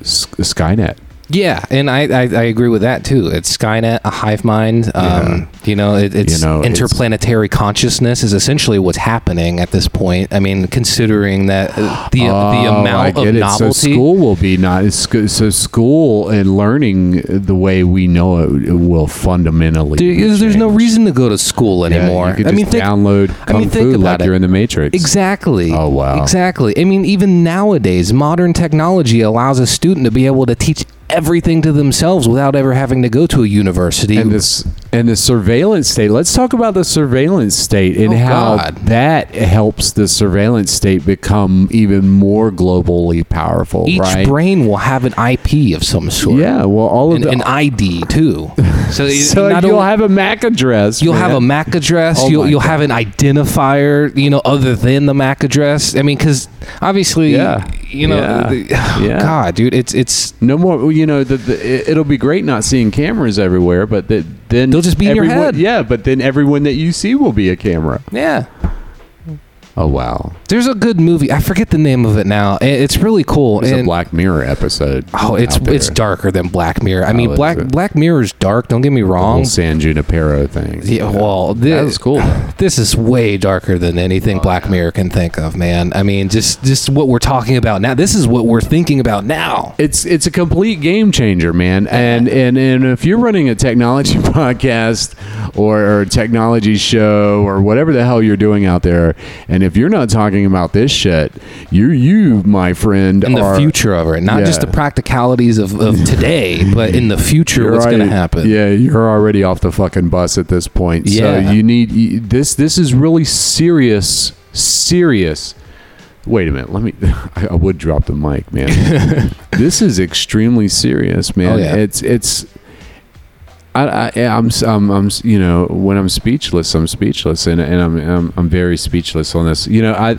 Skynet. Yeah, and I, I, I agree with that too. It's Skynet, a hive mind. Um, You know, it, it's You know, it's- interplanetary consciousness is essentially what's happening at this point. I mean, considering that uh, the the Oh, amount of it. novelty. So school will be not so school and learning the way we know it, it will fundamentally. There- there's no reason to go to school Yeah, anymore. you could I mean, think, download I kung mean, think fu like it. you're in the Matrix. Exactly. Oh, wow. Exactly. I mean, even nowadays, modern technology allows a student to be able to teach everything to themselves without ever having to go to a university. and this and the surveillance state. Let's talk about the surveillance state and Oh, how God. that helps the surveillance state become even more globally powerful. Each right? brain will have an IP of some sort. Yeah. Well, all of An, the an ID too. *laughs* So, so you'll only- have a MAC address. You'll have a. MAC address. Oh you'll you'll God. have an identifier, you know, other than the MAC address. I mean, because obviously, Yeah. You know, Yeah. the- *laughs* Yeah. God, dude, it's it's No more. You know, the, the, it- it'll be great not seeing cameras everywhere, but the, then They'll just be in your head. Yeah, but then everyone that you see will be a camera. yeah. Oh wow, There's a good movie. I forget the name of it now. It's really cool. it's a Black Mirror episode. Oh, it's it's darker than Black Mirror. I mean, Oh, Black? Black Mirror is dark. Don't get me wrong. San Junipero thing. Yeah, well, this, was cool. though. *sighs* This is way darker than anything Oh, Black Mirror can think of, man. I mean, just just what we're talking about now. This is what we're thinking about now. It's it's a complete game changer, man. And and and if you're running a technology *laughs* podcast or, or a technology show or whatever the hell you're doing out there, and if you're not talking about this shit, you you my friend In the are, future of it, not just the practicalities of, of *laughs* today, but in the future, You're what's going to happen. Yeah, you're already off the fucking bus at this point. Yeah. So you need you, this. This is really serious. Serious. Wait a minute. Let me. *laughs* I, I would drop the mic, man. *laughs* this is extremely serious, man. Oh, yeah. It's it's. I, I I'm, s- I'm I'm you know when I'm speechless I'm speechless and and I'm I'm, I'm very speechless on this. You know I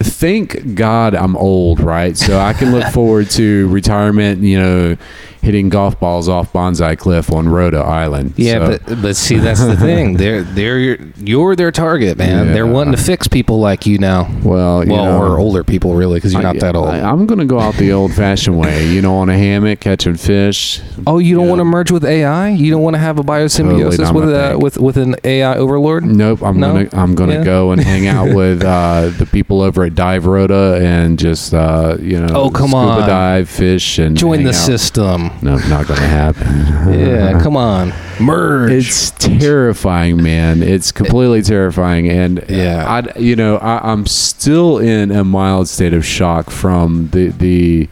thank God I'm old right? So I can look forward to retirement you know hitting golf balls off Bonsai Cliff on Rhoda Island Yeah, So- but, but see, that's the *laughs* thing. They're they're your, you're their target, man. They're Yeah. wanting to fix people like you now. well you Well, know, or older people, really, because you're not that old. I, am gonna go out the old-fashioned way you know on a hammock catching fish oh, you don't want to merge with AI? You don't want to have a biosymbiosis not with my uh, with with an AI overlord? Nope, I'm No? gonna I'm gonna Yeah. go and hang out *laughs* with uh, the people over at Dive Rhoda and just uh, you know Oh, come scuba on. dive, fish, and Join the out. system. No, not gonna happen. *laughs* Yeah, come on, merge. It's terrifying, man. It's completely terrifying, and Yeah. I, you know, I, I'm still in a mild state of shock from the the.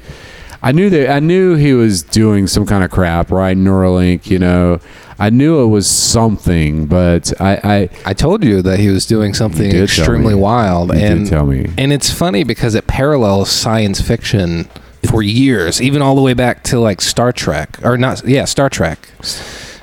I knew that I knew he was doing some kind of crap, right? Neuralink, you know. I knew it was something, but I, I I told you that he was doing something extremely me. wild, You and tell me. and it's funny because it parallels science fiction for years, even all the way back to like Star Trek, or not? Yeah, Star Trek.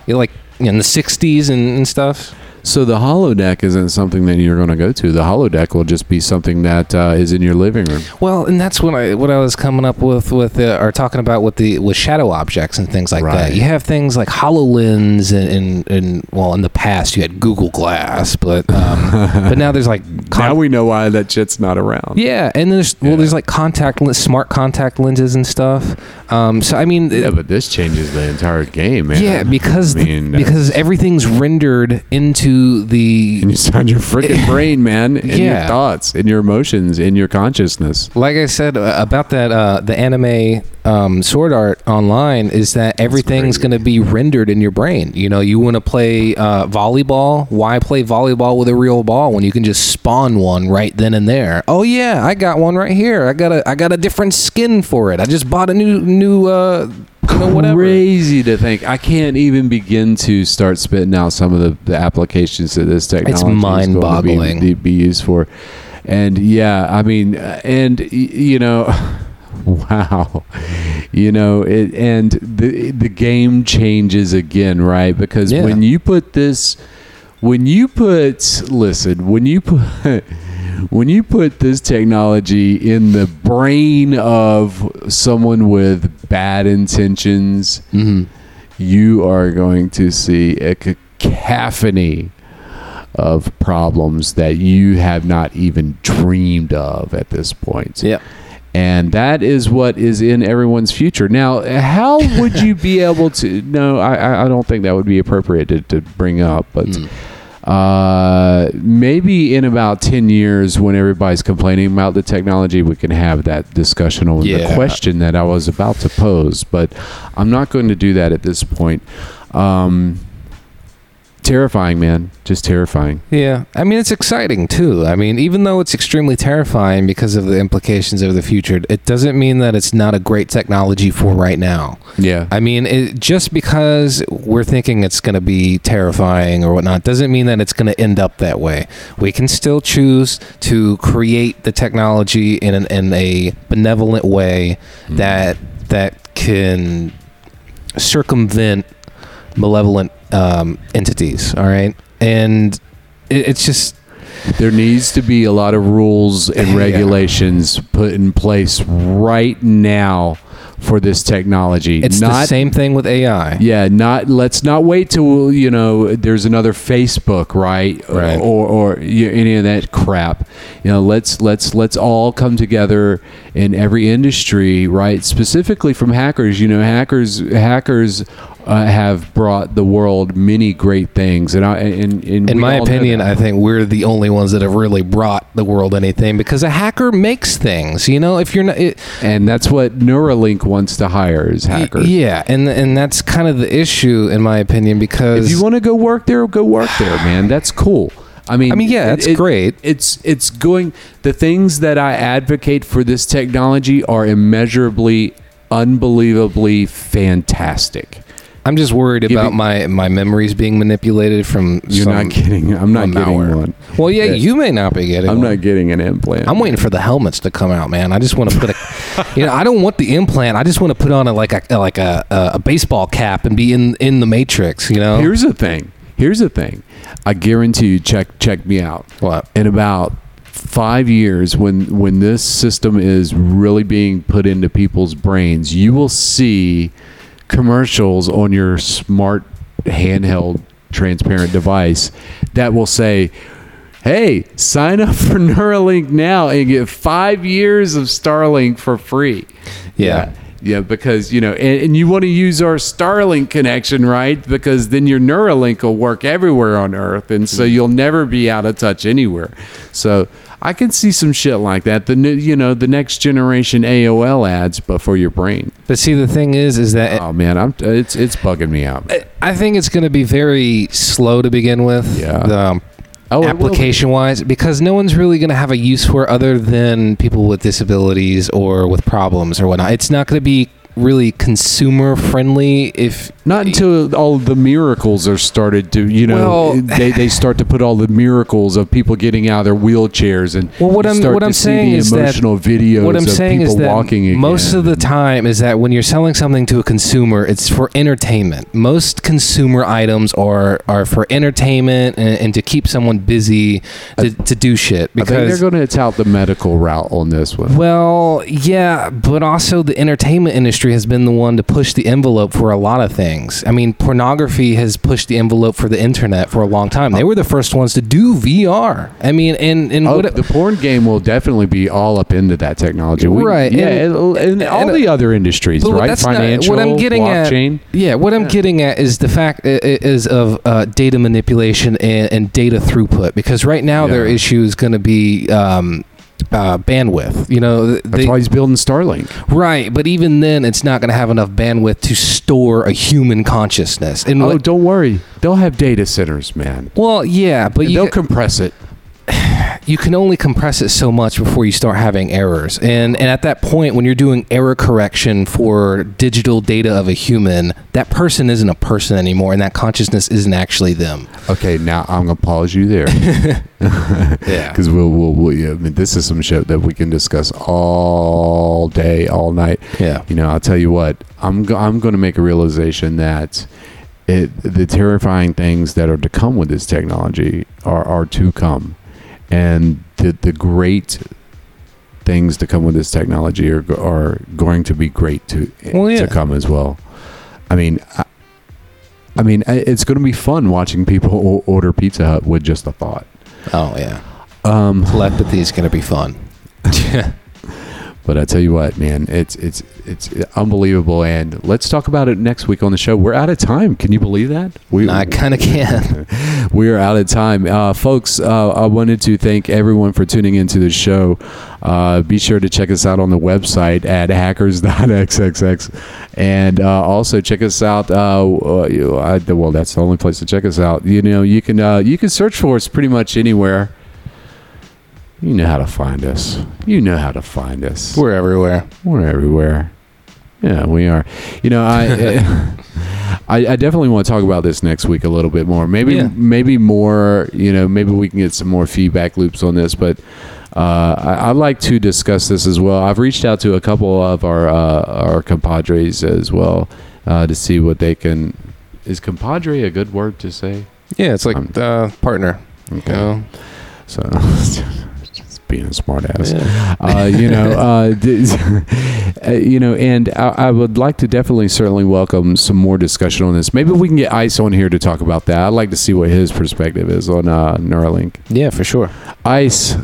You like in the '60s and, and stuff. So the holodeck isn't something that you're going to go to. The holodeck will just be something that uh, is in your living room. Well, and that's what I what I was coming up with with uh, or talking about with the with shadow objects and things like Right. that. You have things like Hololens and, and and well, in the past you had Google Glass, but um, *laughs* but now there's like con- now we know why that shit's not around. yeah, and there's well, there's like contact lens, smart contact lenses and stuff. Um, so I mean, Yeah, but this changes the entire game, man. yeah, because I mean, because everything's rendered into the inside your freaking brain, *laughs* man, in your Yeah. thoughts, in your emotions, in your consciousness. like I said uh, about that uh, the anime um, Sword Art online is that everything's going to be rendered in your brain. You know, you want to play uh, volleyball. Why play volleyball with a real ball when you can just spawn one right then and there? Oh yeah, I got one right here. I got a I got a different skin for it. I just bought a new new uh, you know, whatever. Crazy to think. I can't even begin to start spitting out some of the, the applications that this technology is going to mind-boggling. be, be used for. And yeah, I mean, uh, and you know, *laughs* wow, you know, it, and the the game changes again, right? Because Yeah. when you put this, when you put, listen, when you put. *laughs* When you put this technology in the brain of someone with bad intentions, Mhm. you are going to see a cacophony of problems that you have not even dreamed of at this point. Yeah. And that is what is in everyone's future. Now, how *laughs* would you be able to? No, I, I- don't think that would be appropriate to, to bring up. But uh, maybe in about 10 years, when everybody's complaining about the technology, we can have that discussion on the question that I was about to pose. But I'm not going to do that at this point. Um, terrifying, man. Just terrifying. Yeah, I mean it's exciting too. I mean, even though it's extremely terrifying because of the implications of the future, it doesn't mean that it's not a great technology for right now. Yeah. I mean, it, just because we're thinking it's going to be terrifying or whatnot doesn't mean that it's going to end up that way. We can still choose to create the technology in an, in a benevolent way mm-hmm. that that can circumvent malevolent um, entities. All right, and it, it's just There needs to be a lot of rules and *laughs* Yeah. regulations put in place right now for this technology. it's the same thing with AI. Yeah, not let's not wait till you know there's another Facebook, right? Right. Or or you any of that crap. You know, let's let's let's all come together in every industry, right? Specifically from hackers. You know, hackers hackers uh, have brought the world many great things, and I and, and In my opinion. I think we're the only ones that have really brought the world anything because a hacker makes things. You know, if you're not, it, and that's what Neuralink wants to hire is hackers. yeah, and and that's kind of the issue in my opinion because If you want to go work there, go work there, man. That's cool. I mean, I mean, yeah, that's great. It's it's going. The things that I advocate for this technology are immeasurably, unbelievably fantastic. I'm just worried Give about me- my my memories being manipulated from. You're some- not getting. I'm not getting malware. one. Well, yeah, Yeah. you may not be getting. I'm one. not getting an implant. I'm waiting for the helmets to come out, man. I just want to put a, *laughs* you know, I don't want the implant. I just want to put on a like a like a, a, a baseball cap and be in in the matrix. You know. Here's the thing. Here's the thing. I guarantee you. Check check me out. what? in about five years when when this system is really being put into people's brains you will see commercials on your smart handheld transparent device that will say hey sign up for *laughs* neuralink now and get five years of starlink for free Yeah. yeah, because you know, and, and you want to use our Starlink connection, right? Because then your Neuralink will work everywhere on Earth, and so mm-hmm. you'll never be out of touch anywhere. So I can see some shit like that. The new, you know, the next generation AOL ads, but for your brain. But see, the thing is, is that Oh man, I'm it's it's bugging me out. I think it's going to be very slow to begin with. Yeah. The, um, Oh, application wise, because no one's really going to have a use for it other than people with disabilities or with problems or whatnot. It's not going to be really consumer friendly if Not until all the miracles are started to, you know, Well- they, they *laughs* start to put all the miracles of people getting out of their wheelchairs and Well, what I'm- start what I'm saying the is that- videos what I'm of saying people is that most of the time is that when you're selling something to a consumer, it's for entertainment. Most consumer items are are for entertainment and, and to keep someone busy to, to do shit. Because they're going to tout the medical route on this one. well, yeah, but also the entertainment industry has been the one to push the envelope for a lot of things. I mean, pornography has pushed the envelope for the internet for a long time. They were the first ones to do VR. I mean, and and Oh, what, the porn game will definitely be all up into that technology, We- Right, Yeah, and- and, and all and- the other industries, right? that's not- Financial, what I'm getting blockchain. at. Yeah, what I'm getting at is the fact is of uh, data manipulation and, and data throughput. Because right now their issue is going to be um, uh, bandwidth. You know, th- That's they- why he's building Starlink. right. But even then, it's not going to have enough bandwidth to store a human consciousness. And Oh, what- don't worry, they'll have data centers, man. well, yeah, but you they'll compress it. You can only compress it so much before you start having errors. And and at that point when you're doing error correction for digital data of a human, that person isn't a person anymore and that consciousness isn't actually them. Okay, now I'm gonna pause you there *laughs* Yeah. *laughs* because we'll, we'll, we'll yeah, I mean, this is some shit that we can discuss all day, all night. Yeah. You know, I'll tell you what, I'm go- I'm going to make a realization that it the terrifying things that are to come with this technology are are to come, and the the great things to come with this technology are are going to be great to Well, yeah. to come as well. I mean. I, I mean, it's going to be fun watching people order Pizza Hut with just a thought. Oh yeah. Um, Telepathy is going to be fun. *laughs* *laughs* But I tell you what, man, it's it's it's unbelievable. And let's talk about it next week on the show. We're out of time. Can you believe that? We I kind of can. *laughs* we are out of time, uh, folks. Uh, I wanted to thank everyone for tuning into the show. Uh, be sure to check us out on the website at hackers.xxx, and uh, also check us out. Uh, uh, well, that's the only place to check us out. You know, you can uh, you can search for us pretty much anywhere. You know how to find us. You know how to find us. We're everywhere. We're everywhere. Yeah, we are. You know, I, *laughs* I, I definitely want to talk about this next week a little bit more. Maybe, Yeah. maybe more. You know, maybe we can get some more feedback loops on this. But uh, I, I'd like to discuss this as well. I've reached out to a couple of our uh, our compadres as well uh, to see what they can. Is compadre a good word to say? Yeah, it's like Um, uh, partner. Okay. You know? So, *laughs* being a smart ass. Yeah. uh, you know, *laughs* uh, *laughs* uh, you know, and I, I would like to definitely, certainly welcome some more discussion on this. Maybe we can get Ice on here to talk about that. I'd like to see what his perspective is on uh, Neuralink. Yeah, for sure. Ice,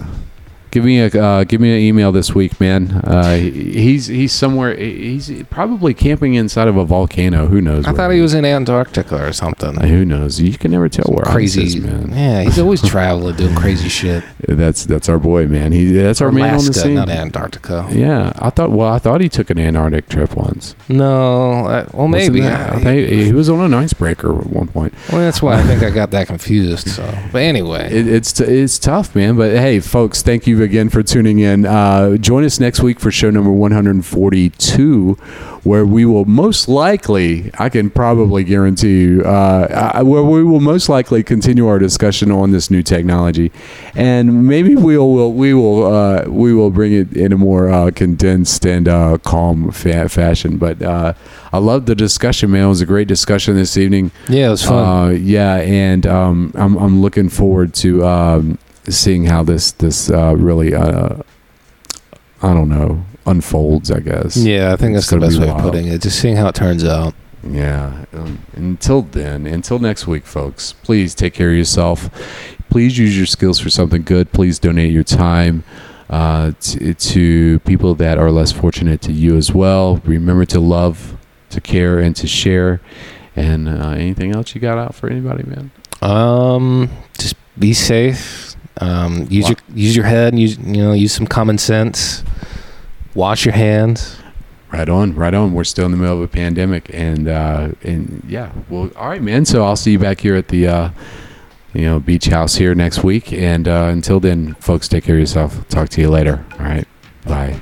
give me a uh, give me an email this week, man. Uh, he's he's somewhere. He's probably camping inside of a volcano. Who knows? I thought he was in Antarctica or something. Uh, Who knows? You can never tell where crazy, is, man. Yeah, he's always *laughs* traveling, doing crazy shit. That's that's our boy, man. He that's our man on the scene. not Antarctica. Yeah, I thought. Well, I thought he took an Antarctic trip once. No, uh, well maybe. I think he was on an icebreaker at one point. well, that's why I think I got that *laughs* confused. So, but anyway, It, it's t- it's tough, man. But hey, folks, thank you again for tuning in. Uh, join us next week for show number 142, where we will most likely, I can probably guarantee you, uh, I- where we will most likely continue our discussion on this new technology, and maybe we'll, will we will uh, we will bring it in a more uh, condensed and uh, calm fa- fashion. But uh, I love the discussion, man. It was a great discussion this evening. yeah, it was fun. Uh, yeah, and um, I'm I'm looking forward to um, seeing how this this uh, really uh, I don't know unfolds. I guess. yeah, I think that's the best be way of putting it. Just seeing how it turns out. Yeah. Um, until then, until next week, folks. Please take care of yourself. Please use your skills for something good. Please donate your time. Uh, to, to people that are less fortunate to you as well. Remember to love, to care, and to share. And uh, anything else you got out for anybody, man? Um, just be safe. Um, use your use your head. and Use you know use some common sense. Wash your hands. Right on, right on. We're still in the middle of a pandemic, and uh, and yeah, well, all right, man. So I'll see you back here at the uh, you know beach house here next week, and uh, until then, folks, take care of yourself. Talk to you later. All right, bye.